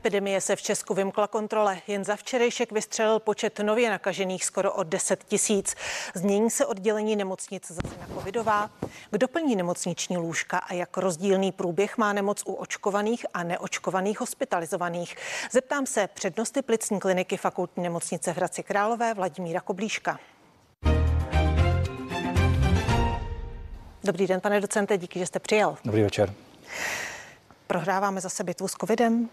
Epidemie se v Česku vymkla kontrole. Jen za včerejšek vystřelil počet nově nakažených skoro o 10 tisíc. Změní se oddělení nemocnic zase na covidová. Kdo plní nemocniční lůžka a jak rozdílný průběh má nemoc u očkovaných a neočkovaných hospitalizovaných? Zeptám se přednosti plicní kliniky fakultní nemocnice v Hradci Králové Vladimíra Koblíška. Dobrý den, pane docente, díky, že jste přijel. Dobrý večer. Prohráváme zase bitvu s covidem?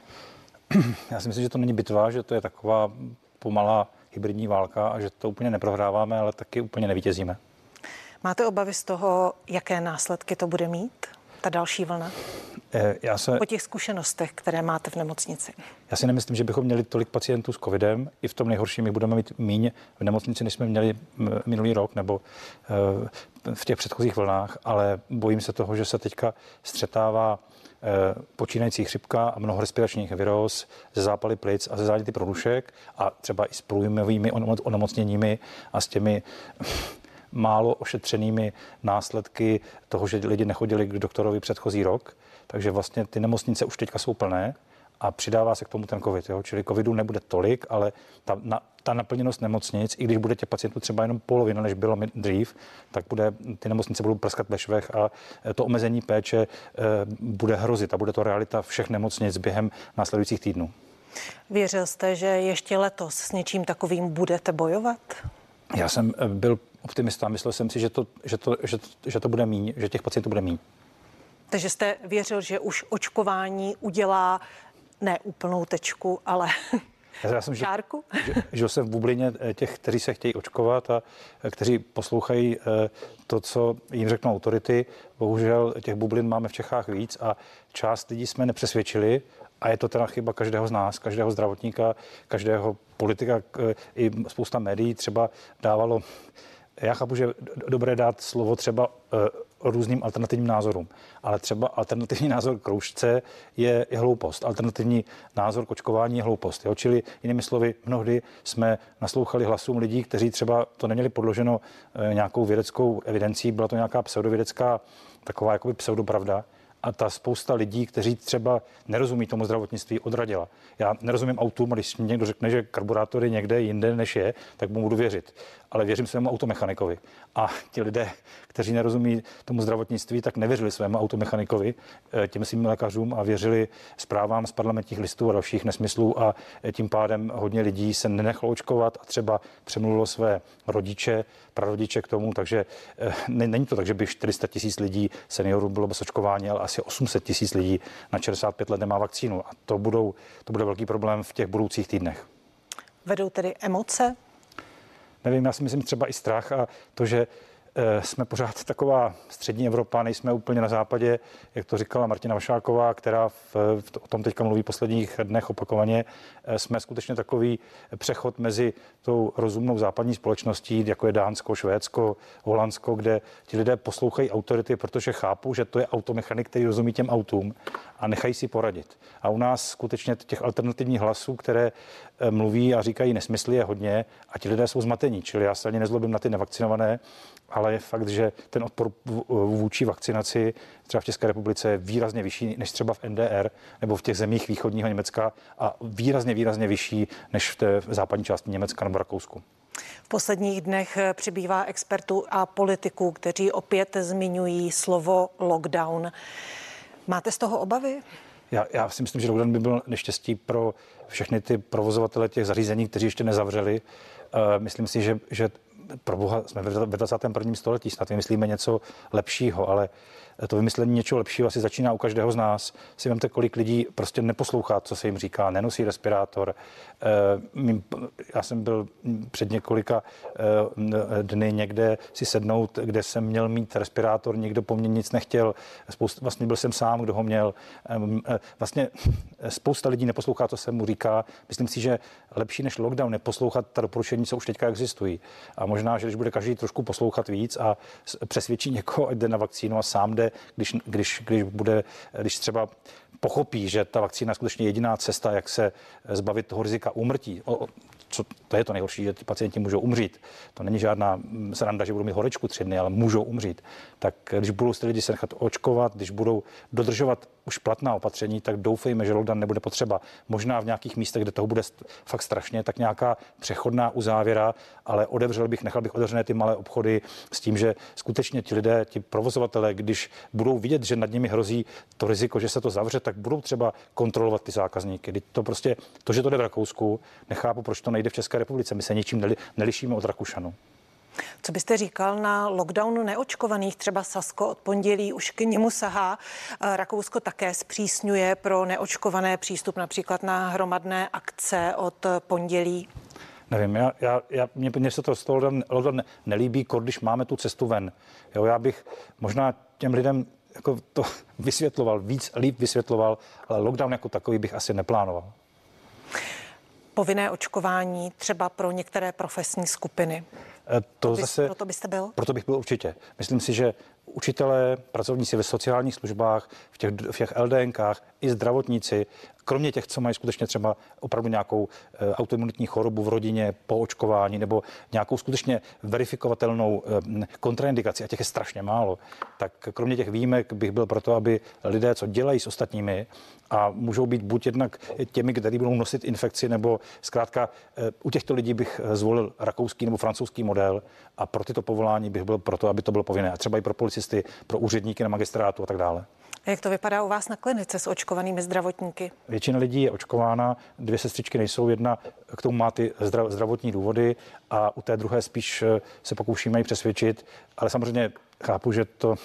Já si myslím, že to není bitva, že to je taková pomalá hybridní válka a že to úplně neprohráváme, ale taky úplně nevítězíme. Máte obavy z toho, jaké následky to bude mít, ta další vlna? Eh, já se... Po těch zkušenostech, které máte v nemocnici. Já si nemyslím, že bychom měli tolik pacientů s covidem. I v tom nejhorším my budeme mít míň v nemocnici, než jsme měli minulý rok nebo eh, v těch předchozích vlnách, ale bojím se toho, že se teďka střetává počínající chřipka a mnoho respiračních viróz ze zápaly plic a ze záněty produšek a třeba i s průjmovými onemocněními a s těmi málo ošetřenými následky toho, že lidi nechodili k doktorovi předchozí rok. Takže vlastně ty nemocnice už teďka jsou plné a přidává se k tomu ten covid. Jo? Čili covidu nebude tolik, ale ta, na, ta naplněnost nemocnic, i když bude těch pacientů třeba jenom polovina, než bylo dřív, tak bude, ty nemocnice budou prskat ve švech a eh, to omezení péče e, bude hrozit a bude to realita všech nemocnic během následujících týdnů. Věřil jste, že ještě letos s něčím takovým budete bojovat? Já jsem eh, byl optimista, myslel jsem si, že to, že to, že to, že to bude míň, že těch pacientů bude míň. Takže jste věřil, že už očkování udělá ne úplnou tečku, ale já jsem Čárku? Žil, žil jsem v bublině eh, těch, kteří se chtějí očkovat a eh, kteří poslouchají eh, to, co jim řeknou autority. Bohužel těch bublin máme v Čechách víc a část lidí jsme nepřesvědčili a je to teda chyba každého z nás, každého zdravotníka, každého politika, i spousta médií třeba dávalo já chápu, že dobré dát slovo třeba různým alternativním názorům. Ale třeba alternativní názor k roušce je, je hloupost. Alternativní názor k očkování je hloupost. Jo? Čili jinými slovy, mnohdy jsme naslouchali hlasům lidí, kteří třeba to neměli podloženo e, nějakou vědeckou evidencí, byla to nějaká pseudovědecká taková jakoby pseudopravda a ta spousta lidí, kteří třeba nerozumí tomu zdravotnictví, odradila. Já nerozumím autům, když mi někdo řekne, že karburátor je někde jinde, než je, tak mu budu věřit. Ale věřím svému automechanikovi. A ti lidé, kteří nerozumí tomu zdravotnictví, tak nevěřili svému automechanikovi, eh, těm svým lékařům a věřili zprávám z parlamentních listů a dalších nesmyslů a eh, tím pádem hodně lidí se nenechalo očkovat a třeba přemluvilo své rodiče, prarodiče k tomu, takže eh, není to tak, že by 400 tisíc lidí seniorů bylo bez očkování, ale asi 800 tisíc lidí na 65 let nemá vakcínu a to, budou, to bude velký problém v těch budoucích týdnech. Vedou tedy emoce? Nevím, já si myslím třeba i strach a to, že jsme pořád taková střední Evropa, nejsme úplně na západě, jak to říkala Martina Vašáková, která v, v, o tom teďka mluví posledních dnech opakovaně. Eh, jsme skutečně takový přechod mezi tou rozumnou západní společností, jako je Dánsko, Švédsko, Holandsko, kde ti lidé poslouchají autority, protože chápou, že to je automechanik, který rozumí těm autům a nechají si poradit. A u nás skutečně těch alternativních hlasů, které eh, mluví a říkají nesmysly, je hodně a ti lidé jsou zmatení. Čili já se ani nezlobím na ty nevakcinované, ale je fakt, že ten odpor vůči vakcinaci třeba v České republice je výrazně vyšší než třeba v NDR nebo v těch zemích východního Německa a výrazně, výrazně vyšší než v té západní části Německa nebo Rakousku. V posledních dnech přibývá expertů a politiků, kteří opět zmiňují slovo lockdown. Máte z toho obavy? Já, já si myslím, že lockdown by byl neštěstí pro všechny ty provozovatele těch zařízení, kteří ještě nezavřeli. Uh, myslím si, že, že pro boha jsme ve 21. století, snad vymyslíme něco lepšího, ale to vymyslení něčeho lepšího asi začíná u každého z nás. Si vemte, kolik lidí prostě neposlouchá, co se jim říká, nenosí respirátor. Eh, já jsem byl před několika eh, dny někde si sednout, kde jsem měl mít respirátor, nikdo po mně nic nechtěl. Spousta, vlastně byl jsem sám, kdo ho měl. Eh, vlastně spousta lidí neposlouchá, co se mu říká. Myslím si, že lepší než lockdown neposlouchat ta doporučení, co už teďka existují. A možná, že když bude každý trošku poslouchat víc a přesvědčí někoho, ať jde na vakcínu a sám jde, když, když, když, bude, když třeba pochopí, že ta vakcína je skutečně jediná cesta, jak se zbavit toho rizika úmrtí, co, to je to nejhorší, že ty pacienti můžou umřít. To není žádná mm, sranda, že budou mít horečku tři dny, ale můžou umřít. Tak když budou ty lidi se nechat očkovat, když budou dodržovat už platná opatření, tak doufejme, že lockdown nebude potřeba. Možná v nějakých místech, kde toho bude fakt strašně, tak nějaká přechodná uzávěra, ale odevřel bych, nechal bych otevřené ty malé obchody s tím, že skutečně ti lidé, ti provozovatelé, když budou vidět, že nad nimi hrozí to riziko, že se to zavře, tak budou třeba kontrolovat ty zákazníky. To prostě, to, že to jde v Rakousku, nechápu, proč to nejde v České republice. My se ničím nelišíme od Rakušanů. Co byste říkal na lockdownu neočkovaných? Třeba Sasko od pondělí už k němu sahá. Eh, Rakousko také zpřísňuje pro neočkované přístup například na hromadné akce od pondělí. Nevím, já, já, já mě, mě se to z toho lockdown nelíbí, když máme tu cestu ven. Jo, já bych možná těm lidem jako to vysvětloval, víc líp vysvětloval, ale lockdown jako takový bych asi neplánoval. Povinné očkování třeba pro některé profesní skupiny. Eh, to bys, zase, proto byste byl? Proto bych byl určitě. Myslím si, že učitelé, pracovníci ve sociálních službách, v těch, v těch LDNkách i zdravotníci, kromě těch, co mají skutečně třeba opravdu nějakou e, autoimunitní chorobu v rodině po očkování nebo nějakou skutečně verifikovatelnou e, kontraindikaci, a těch je strašně málo, tak kromě těch výjimek bych byl proto, aby lidé, co dělají s ostatními a můžou být buď jednak těmi, kteří budou nosit infekci, nebo zkrátka e, u těchto lidí bych zvolil rakouský nebo francouzský model a pro tyto povolání bych byl proto, aby to bylo povinné. A třeba i pro policisty, pro úředníky na magistrátu a tak dále. Jak to vypadá u vás na klinice s očkovanými zdravotníky? Většina lidí je očkována, dvě sestřičky nejsou, jedna k tomu má ty zdravotní důvody a u té druhé spíš eh, se pokoušíme ji přesvědčit, ale samozřejmě chápu, že to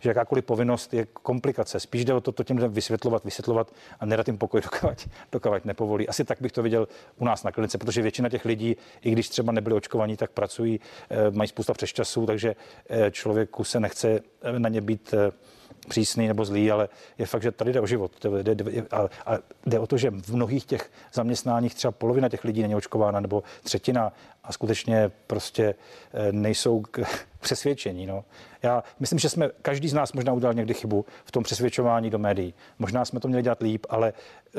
že jakákoliv povinnost je komplikace. Spíš jde o to, to tím vysvětlovat, vysvětlovat a nedat jim pokoj, dokavať, dokavať nepovolí. Asi tak bych to viděl u nás na klinice, protože většina těch lidí, i když třeba nebyli očkovaní, tak pracují, eh, mají spousta přesčasů, takže eh, člověku se nechce na ně být přísný nebo zlý, ale je fakt, že tady jde o život. Jde, a, a jde o to, že v mnohých těch zaměstnáních třeba polovina těch lidí není očkována nebo třetina a skutečně prostě eh, nejsou k přesvědčení. No. Já myslím, že jsme, každý z nás možná udělal někdy chybu v tom přesvědčování do médií. Možná jsme to měli dělat líp, ale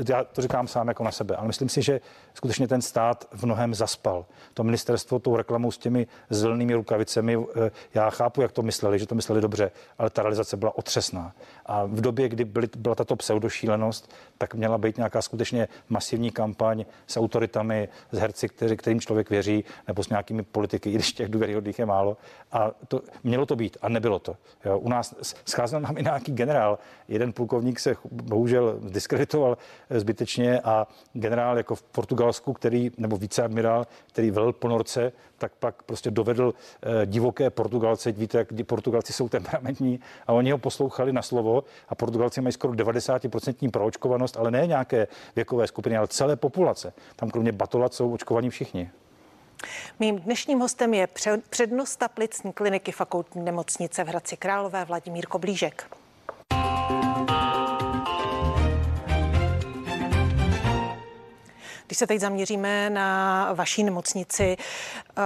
já to říkám sám jako na sebe, ale myslím si, že skutečně ten stát v mnohem zaspal. To ministerstvo tou reklamou s těmi zelenými rukavicemi, eh, já chápu, jak to mysleli, že to mysleli dobře, ale ta realizace byla otřesná. A v době, kdy byly, byla tato pseudošílenost, tak měla být nějaká skutečně masivní kampaň s autoritami, s herci, který, kterým člověk věří, nebo s nějakými politiky, i když těch důvěryhodných je málo. A to, mělo to být a nebylo to. Jo, u nás scházel nám i nějaký generál. Jeden plukovník se bohužel diskreditoval zbytečně a generál jako v Portugalsku, který, nebo viceadmirál, který velel ponorce, tak pak prostě dovedl eh, divoké Portugalce, víte, jak Portugalci jsou temperamentní a oni ho poslouchali na slovo a Portugalci mají skoro 90% proočkovanost, ale ne nějaké věkové skupiny, ale celé populace. Tam kromě Batolat jsou očkovaní všichni. Mým dnešním hostem je přednosta plicní kliniky fakultní nemocnice v Hradci Králové Vladimír Koblížek. Když se teď zaměříme na vaší nemocnici, eh,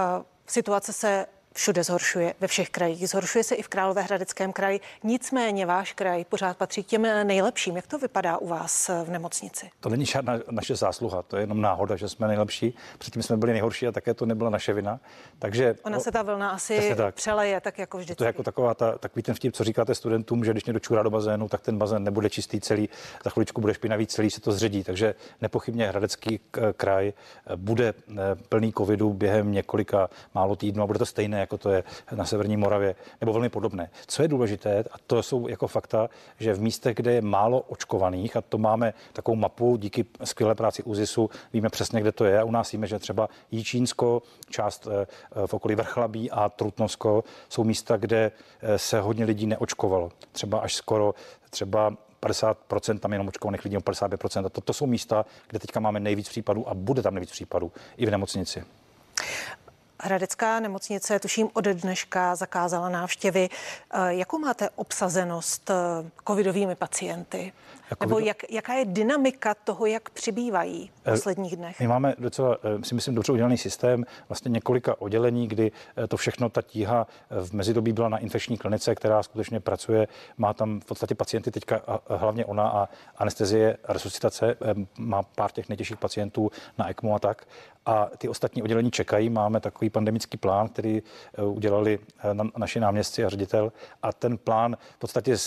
situace se všude zhoršuje, ve všech krajích. Zhoršuje se i v Královéhradeckém kraji. Nicméně váš kraj pořád patří k těm nejlepším. Jak to vypadá u vás v nemocnici? To není žádná naše zásluha, to je jenom náhoda, že jsme nejlepší. Předtím jsme byli nejhorší a také to nebyla naše vina. Takže, Ona se ta vlna asi tak. přeleje, tak jako vždycky. To je jako taková ta, takový ten vtip, co říkáte studentům, že když někdo čurá do bazénu, tak ten bazén nebude čistý celý, za chviličku bude špinavý celý, se to zředí. Takže nepochybně Hradecký kraj bude eh, plný covidu během několika málo týdnů a bude to stejné jako to je na Severní Moravě, nebo velmi podobné. Co je důležité, a to jsou jako fakta, že v místech, kde je málo očkovaných, a to máme takovou mapu díky skvělé práci UZISu, víme přesně, kde to je. A u nás víme, že třeba Jíčínsko, část eh, v okolí Vrchlabí a Trutnovsko jsou místa, kde eh, se hodně lidí neočkovalo. Třeba až skoro třeba 50% tam jenom očkovaných lidí, 55%. A to, to jsou místa, kde teďka máme nejvíc případů a bude tam nejvíc případů i v nemocnici. Hradecká nemocnice, tuším, od dneška zakázala návštěvy. Eh, jakou máte obsazenost eh, covidovými pacienty? Jako Nebo jak, jaká je dynamika toho, jak přibývají v posledních dnech? My máme docela, si myslím, dobře udělaný systém, vlastně několika oddělení, kdy to všechno, ta tíha v mezidobí byla na infekční klinice, která skutečně pracuje, má tam v podstatě pacienty teďka, hlavně ona a anestezie, resuscitace, má pár těch nejtěžších pacientů na ECMO a tak a ty ostatní oddělení čekají. Máme takový pandemický plán, který eh, udělali eh, naši náměstci a ředitel a ten plán v podstatě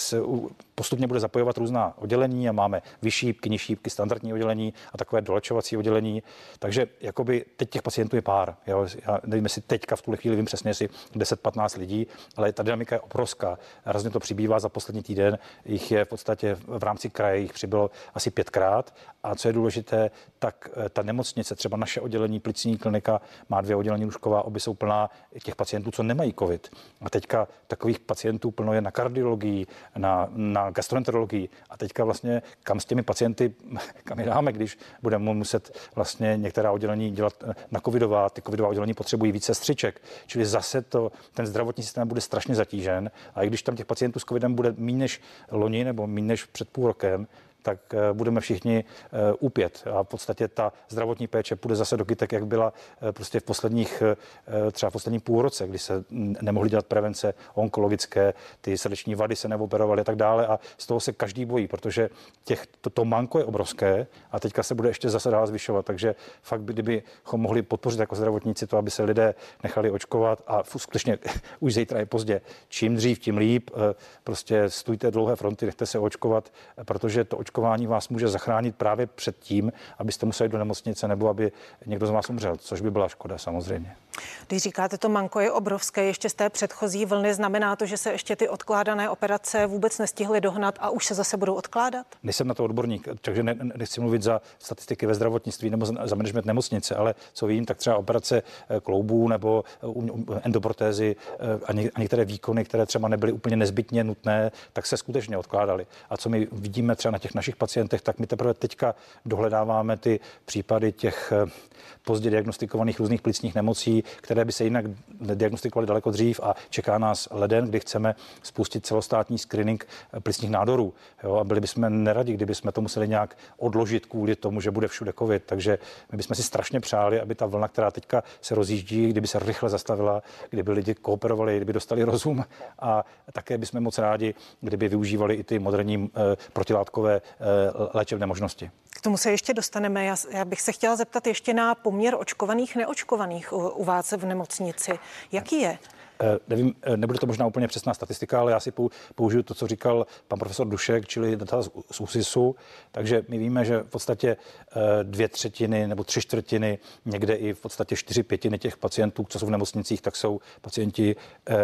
postupně bude zapojovat různá oddělení a máme vyšší šípky, nižší šípky, standardní oddělení a takové dolečovací oddělení. Takže jakoby teď těch pacientů je pár. Jo? Já nevím, jestli teďka v tuhle chvíli vím přesně, jestli 10-15 lidí, ale ta dynamika je obrovská. Razně to přibývá za poslední týden. Jich je v podstatě v rámci kraje, jich přibylo asi pětkrát. A co je důležité, tak eh, ta nemocnice, třeba naše oddělení plicní klinika má dvě oddělení lůžková, obě jsou plná těch pacientů, co nemají COVID. A teďka takových pacientů plno je na kardiologii, na, na gastroenterologii. A teďka vlastně kam s těmi pacienty, kam je dáme, když budeme muset vlastně některá oddělení dělat na covidová, ty covidová oddělení potřebují více střiček. Čili zase to, ten zdravotní systém bude strašně zatížen. A i když tam těch pacientů s covidem bude méně než loni nebo méně než před půl rokem, tak eh, budeme všichni úpět. Eh, a v podstatě ta zdravotní péče půjde zase do kytek, jak byla eh, prostě v posledních, třeba v posledním půlroce, kdy se nemohli dělat prevence onkologické, ty srdeční vady se neoperovaly a tak dále. A z toho se každý bojí, protože těch, to, to manko je obrovské a teďka se bude ještě zase dál zvyšovat. Takže fakt, kdybychom mohli podpořit jako zdravotníci to, aby se lidé nechali očkovat a skutečně už zítra je pozdě. Čím dřív, tím líp. Prostě stůjte dlouhé fronty, nechte se očkovat, protože to očkování očkování vás může zachránit právě před tím, abyste museli do nemocnice nebo aby někdo z vás umřel, což by byla škoda samozřejmě. Když říkáte, to manko je obrovské, ještě z té předchozí vlny, znamená to, že se ještě ty odkládané operace vůbec nestihly dohnat a už se zase budou odkládat? Nejsem na to odborník, takže ne, nechci mluvit za statistiky ve zdravotnictví nebo za management nemocnice, ale co vím, tak třeba operace eh, kloubů nebo eh, endoprotézy eh, a některé výkony, které třeba nebyly úplně nezbytně nutné, tak se skutečně odkládaly. A co my vidíme třeba na těch našich pacientech, tak my teprve teďka dohledáváme ty případy těch pozdě diagnostikovaných různých plicních nemocí, které by se jinak diagnostikovaly daleko dřív a čeká nás leden, kdy chceme spustit celostátní screening plicních nádorů. Jo, a byli bychom neradi, kdyby jsme to museli nějak odložit kvůli tomu, že bude všude covid. Takže my bychom si strašně přáli, aby ta vlna, která teďka se rozjíždí, kdyby se rychle zastavila, kdyby lidi kooperovali, kdyby dostali rozum a také bychom moc rádi, kdyby využívali i ty moderní eh, protilátkové eh, léčebné možnosti. K tomu se ještě dostaneme. Já, já bych se chtěla zeptat ještě na poměr očkovaných, neočkovaných u, u vás v nemocnici. Jaký je? Eh, nevím, eh, nebude to možná úplně přesná statistika, ale já si použiju to, co říkal pan profesor Dušek, čili data z USISu. Takže my víme, že v podstatě eh, dvě třetiny nebo tři čtvrtiny, někde i v podstatě čtyři pětiny těch pacientů, co jsou v nemocnicích, tak jsou pacienti,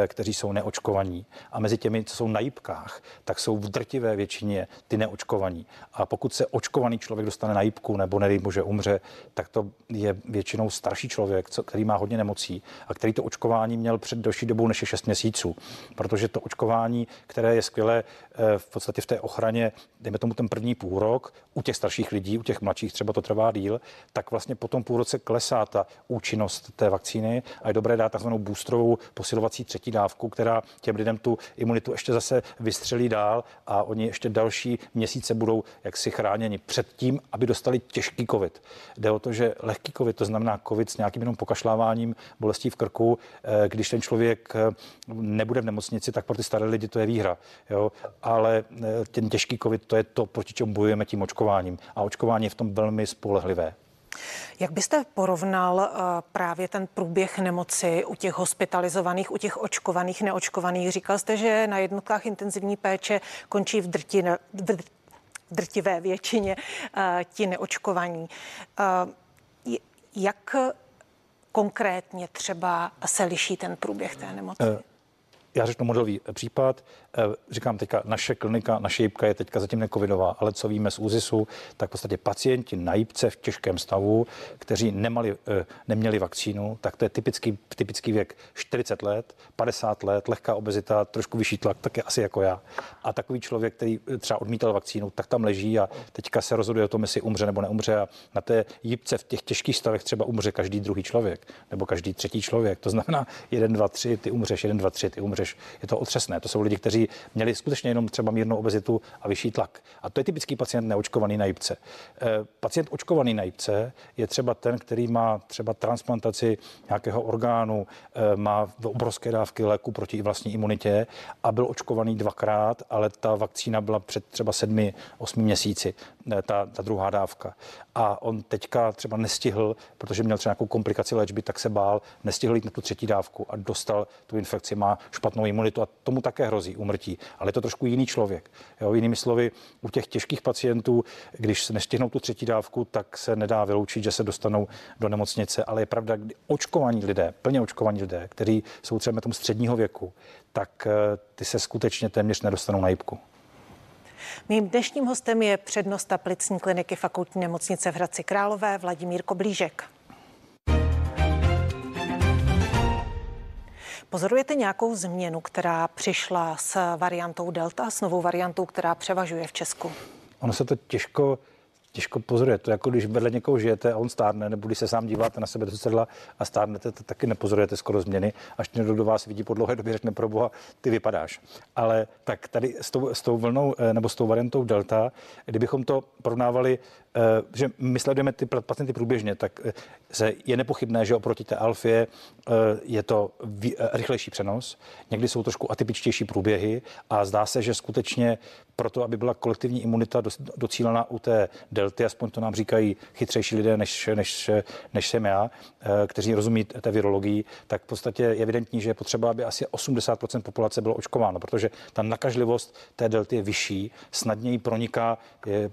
kteří jsou neočkovaní. A mezi těmi, co jsou na jípkách, tak jsou v drtivé většině ty neočkovaní. A pokud se očkovaný člověk dostane na jípku nebo nedej bože umře, tak to je většinou starší člověk, který má hodně nemocí a který to očkování měl před delší dobou než je 6 měsíců, protože to očkování, které je skvělé eh, v podstatě v té ochraně, dejme tomu ten první půl rok, u těch starších lidí, u těch mladších třeba to trvá díl, tak vlastně po tom půl roce klesá ta účinnost té vakcíny a je dobré dát takzvanou boostrovou posilovací třetí dávku, která těm lidem tu imunitu ještě zase vystřelí dál a oni ještě další měsíce budou jaksi chráněni před tím, aby dostali těžký covid. Jde o to, že lehký covid, to znamená covid s nějakým jenom pokašláváním, bolestí v krku, eh, když ten člověk člověk eh, nebude v nemocnici, tak pro ty staré lidi to je výhra. Jo? Ale eh, ten těžký covid, to je to, proti čemu bojujeme tím očkováním. A očkování je v tom velmi spolehlivé. Jak byste porovnal uh, právě ten průběh nemoci u těch hospitalizovaných, u těch očkovaných, neočkovaných? Říkal jste, že na jednotkách intenzivní péče končí v, drti, v drtivé většině ti neočkovaní. Jak konkrétně třeba se liší ten průběh té nemoci? Eh, já řeknu modelový případ, eh, říkám teďka, naše klinika, naše jibka je teďka zatím necovidová, ale co víme z ÚZISu, tak v podstatě pacienti na jibce v těžkém stavu, kteří nemali, eh, neměli vakcínu, tak to je typický, typický věk 40 let, 50 let, lehká obezita, trošku vyšší tlak, tak je asi jako já. A takový člověk, který eh, třeba odmítal vakcínu, tak tam leží a teďka se rozhoduje o tom, jestli umře nebo neumře. A na té jibce v těch těžkých stavech třeba umře každý druhý člověk nebo každý třetí člověk. To znamená, jeden, dva, tři, ty umřeš, jeden, dva, tři, ty umřeš. Je to otřesné. To jsou lidi, kteří měli skutečně jenom třeba mírnou obezitu a vyšší tlak. A to je typický pacient neočkovaný na jibce. Eh, pacient očkovaný na jibce je třeba ten, který má třeba transplantaci nějakého orgánu, eh, má obrovské dávky léku proti vlastní imunitě a byl očkovaný dvakrát, ale ta vakcína byla před třeba sedmi, osmi měsíci, eh, ta, ta druhá dávka. A on teďka třeba nestihl, protože měl třeba nějakou komplikaci léčby, tak se bál, nestihl jít na tu třetí dávku a dostal tu infekci, má špatnou imunitu a tomu také hrozí umrtí. Ale je to trošku jiný člověk. Jo, jinými slovy, u těch těžkých pacientů, když se nestihnou tu třetí dávku, tak se nedá vyloučit, že se dostanou do nemocnice. Ale je pravda, kdy očkovaní lidé, plně očkovaní lidé, kteří jsou třeba tomu středního věku, tak eh, ty se skutečně téměř nedostanou na jibku. Mým dnešním hostem je přednosta plicní kliniky fakultní nemocnice v Hradci Králové Vladimír Koblížek. Pozorujete nějakou změnu, která přišla s variantou Delta, s novou variantou, která převažuje v Česku? Ono se to těžko těžko pozoruje. To jako když vedle někoho žijete a on stárne, nebo když se sám díváte na sebe do sedla a stárnete, to taky nepozorujete skoro změny. Až někdo do vás vidí po dlouhé době, řekne pro boha, ty vypadáš. Ale tak tady s tou, s tou vlnou eh, nebo s tou variantou Delta, kdybychom to porovnávali, eh, že my sledujeme ty pacienty průběžně, tak eh, je nepochybné, že oproti té alfě je to rychlejší přenos. Někdy jsou trošku atypičtější průběhy a zdá se, že skutečně proto, aby byla kolektivní imunita docílena u té delty, aspoň to nám říkají chytřejší lidé, než, než, než jsem já, eh, kteří rozumí té virologii, tak v podstatě je evidentní, že je potřeba, aby asi 80% populace bylo očkováno, protože ta nakažlivost té delty je vyšší, snadněji proniká,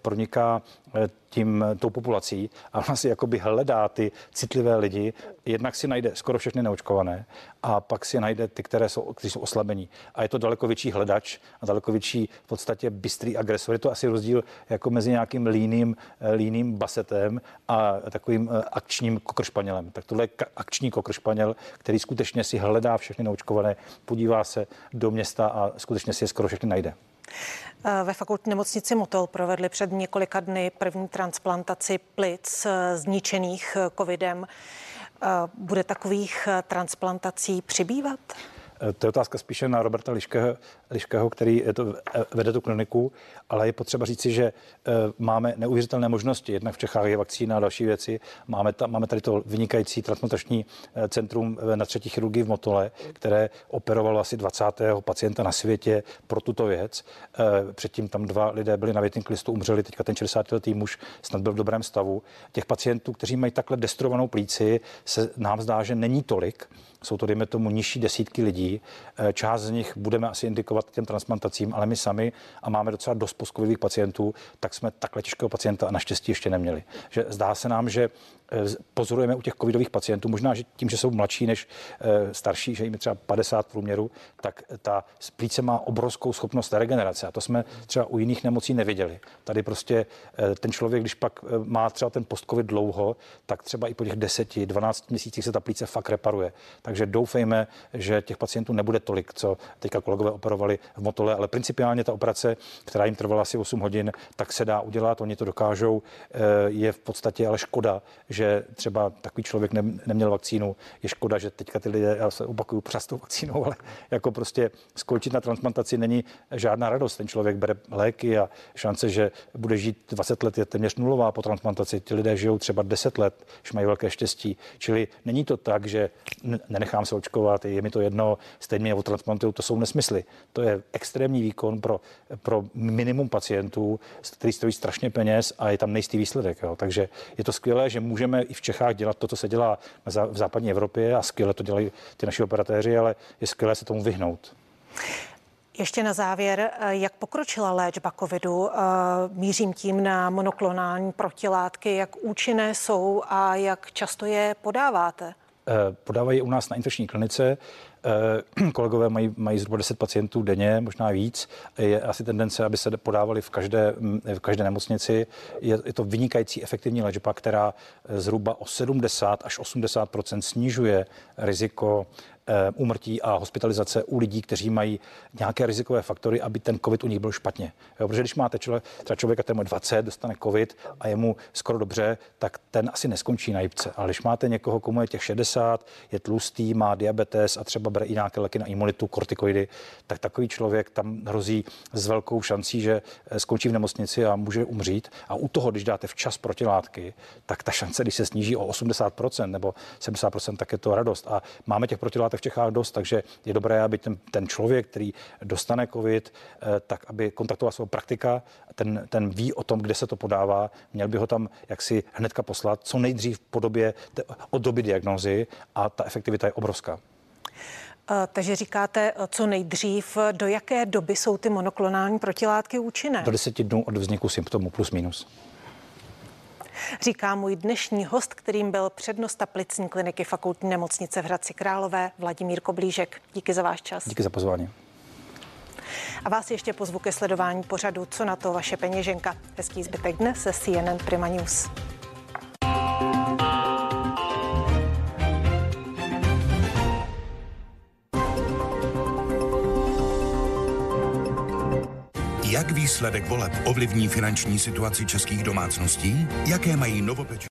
proniká eh, tím, tou populací a si jakoby hledá ty citlivé lidi. Jednak si najde skoro všechny neočkované a pak si najde ty, které jsou, kteří jsou oslabení. A je to daleko větší hledač a daleko větší v podstatě bystrý agresor. Je to asi rozdíl jako mezi nějakým líným, eh, líným basetem a takovým eh, akčním kokršpanělem. Tak tohle je akční kokršpaněl, který skutečně si hledá všechny neočkované, podívá se do města a skutečně si je skoro všechny najde. Eh, ve fakultní nemocnici Motol provedli před několika dny první transplantaci plic zničených covidem. Bude takových transplantací přibývat? To je otázka spíše na Roberta Liškého, Liškého který to, eh, vede tu kliniku, ale je potřeba říci, že eh, máme neuvěřitelné možnosti. Jednak v Čechách je vakcína a další věci. Máme, ta, máme tady to vynikající transplantační eh, centrum na třetí chirurgii v Motole, které operovalo asi 20. pacienta na světě pro tuto věc. Předtím tam dva lidé byli na větným listu, umřeli, teďka ten 60-letý muž snad byl v dobrém stavu. Těch pacientů, kteří mají takhle destrovanou plíci, se nám zdá, že není tolik. Jsou to, dejme tomu, nižší desítky lidí. Eh, část z nich budeme asi indikovat těm transplantacím, ale my sami, a máme docela dost postcovidových pacientů, tak jsme takhle těžkého pacienta naštěstí ještě neměli. Že zdá se nám, že pozorujeme u těch covidových pacientů, možná že tím, že jsou mladší než eh, starší, že jim je třeba 50 průměru, tak ta plíce má obrovskou schopnost regenerace. A to jsme třeba u jiných nemocí neviděli. Tady prostě ten člověk, když pak má třeba ten postcovid dlouho, tak třeba i po těch 10, 12 měsících se ta plíce fakt reparuje. Takže doufejme, že těch pacientů nebude tolik, co teďka kolegové operovali v Motole, ale principiálně ta operace, která jim trvala asi 8 hodin, tak se dá udělat, oni to dokážou. Eh, je v podstatě ale škoda, že třeba takový člověk ne, neměl vakcínu. Je škoda, že teďka ty lidé, já se opakuju, přes tou vakcínou, ale jako prostě skončit na transplantaci není žádná radost. Ten člověk bere léky a šance, že bude žít 20 let je téměř nulová po transplantaci. Ti lidé žijou třeba 10 let, když mají velké štěstí. Čili není to tak, že nenechám se očkovat, je mi to jedno, stejně mě transplantují, to jsou nesmysly. To je extrémní výkon pro, pro minimum pacientů, který stojí strašně peněz a je tam nejistý výsledek. Jo. Takže je to skvělé, že můžeme i v Čechách dělat to, co se dělá v západní Evropě a skvěle to dělají ty naši operatéři, ale je skvělé se tomu vyhnout. Ještě na závěr, jak pokročila léčba covidu? Mířím tím na monoklonální protilátky, jak účinné jsou a jak často je podáváte? podávají u nás na infekční klinice. Kolegové mají, mají zhruba 10 pacientů denně, možná víc. Je asi tendence, aby se podávali v každé, v každé nemocnici. Je, je to vynikající efektivní léčba, která zhruba o 70 až 80% snižuje riziko Eh, úmrtí a hospitalizace u lidí, kteří mají nějaké rizikové faktory, aby ten COVID u nich byl špatně. Jo, protože když máte člověk, třeba člověka, který má 20, dostane COVID a je mu skoro dobře, tak ten asi neskončí na jipce. Ale když máte někoho, komu je těch 60, je tlustý, má diabetes a třeba bere i nějaké léky na imunitu, kortikoidy, tak takový člověk tam hrozí s velkou šancí, že eh, skončí v nemocnici a může umřít. A u toho, když dáte včas protilátky, tak ta šance, když se sníží o 80% nebo 70%, tak je to radost. A máme těch protilátek v Čechách dost, takže je dobré, aby ten, ten člověk, který dostane COVID, eh, tak aby kontaktoval svého praktika, ten, ten ví o tom, kde se to podává, měl by ho tam jaksi hnedka poslat, co nejdřív v podobě od doby diagnózy a ta efektivita je obrovská. Eh, takže říkáte, eh, co nejdřív, do jaké doby jsou ty monoklonální protilátky účinné? Do deseti dnů od vzniku symptomů plus minus říká můj dnešní host, kterým byl přednosta plicní kliniky fakultní nemocnice v Hradci Králové, Vladimír Koblížek. Díky za váš čas. Díky za pozvání. A vás ještě pozvu ke sledování pořadu Co na to vaše peněženka. Hezký zbytek dne se CNN Prima News. Jak výsledek voleb ovlivní finanční situaci českých domácností? Jaké mají novopeč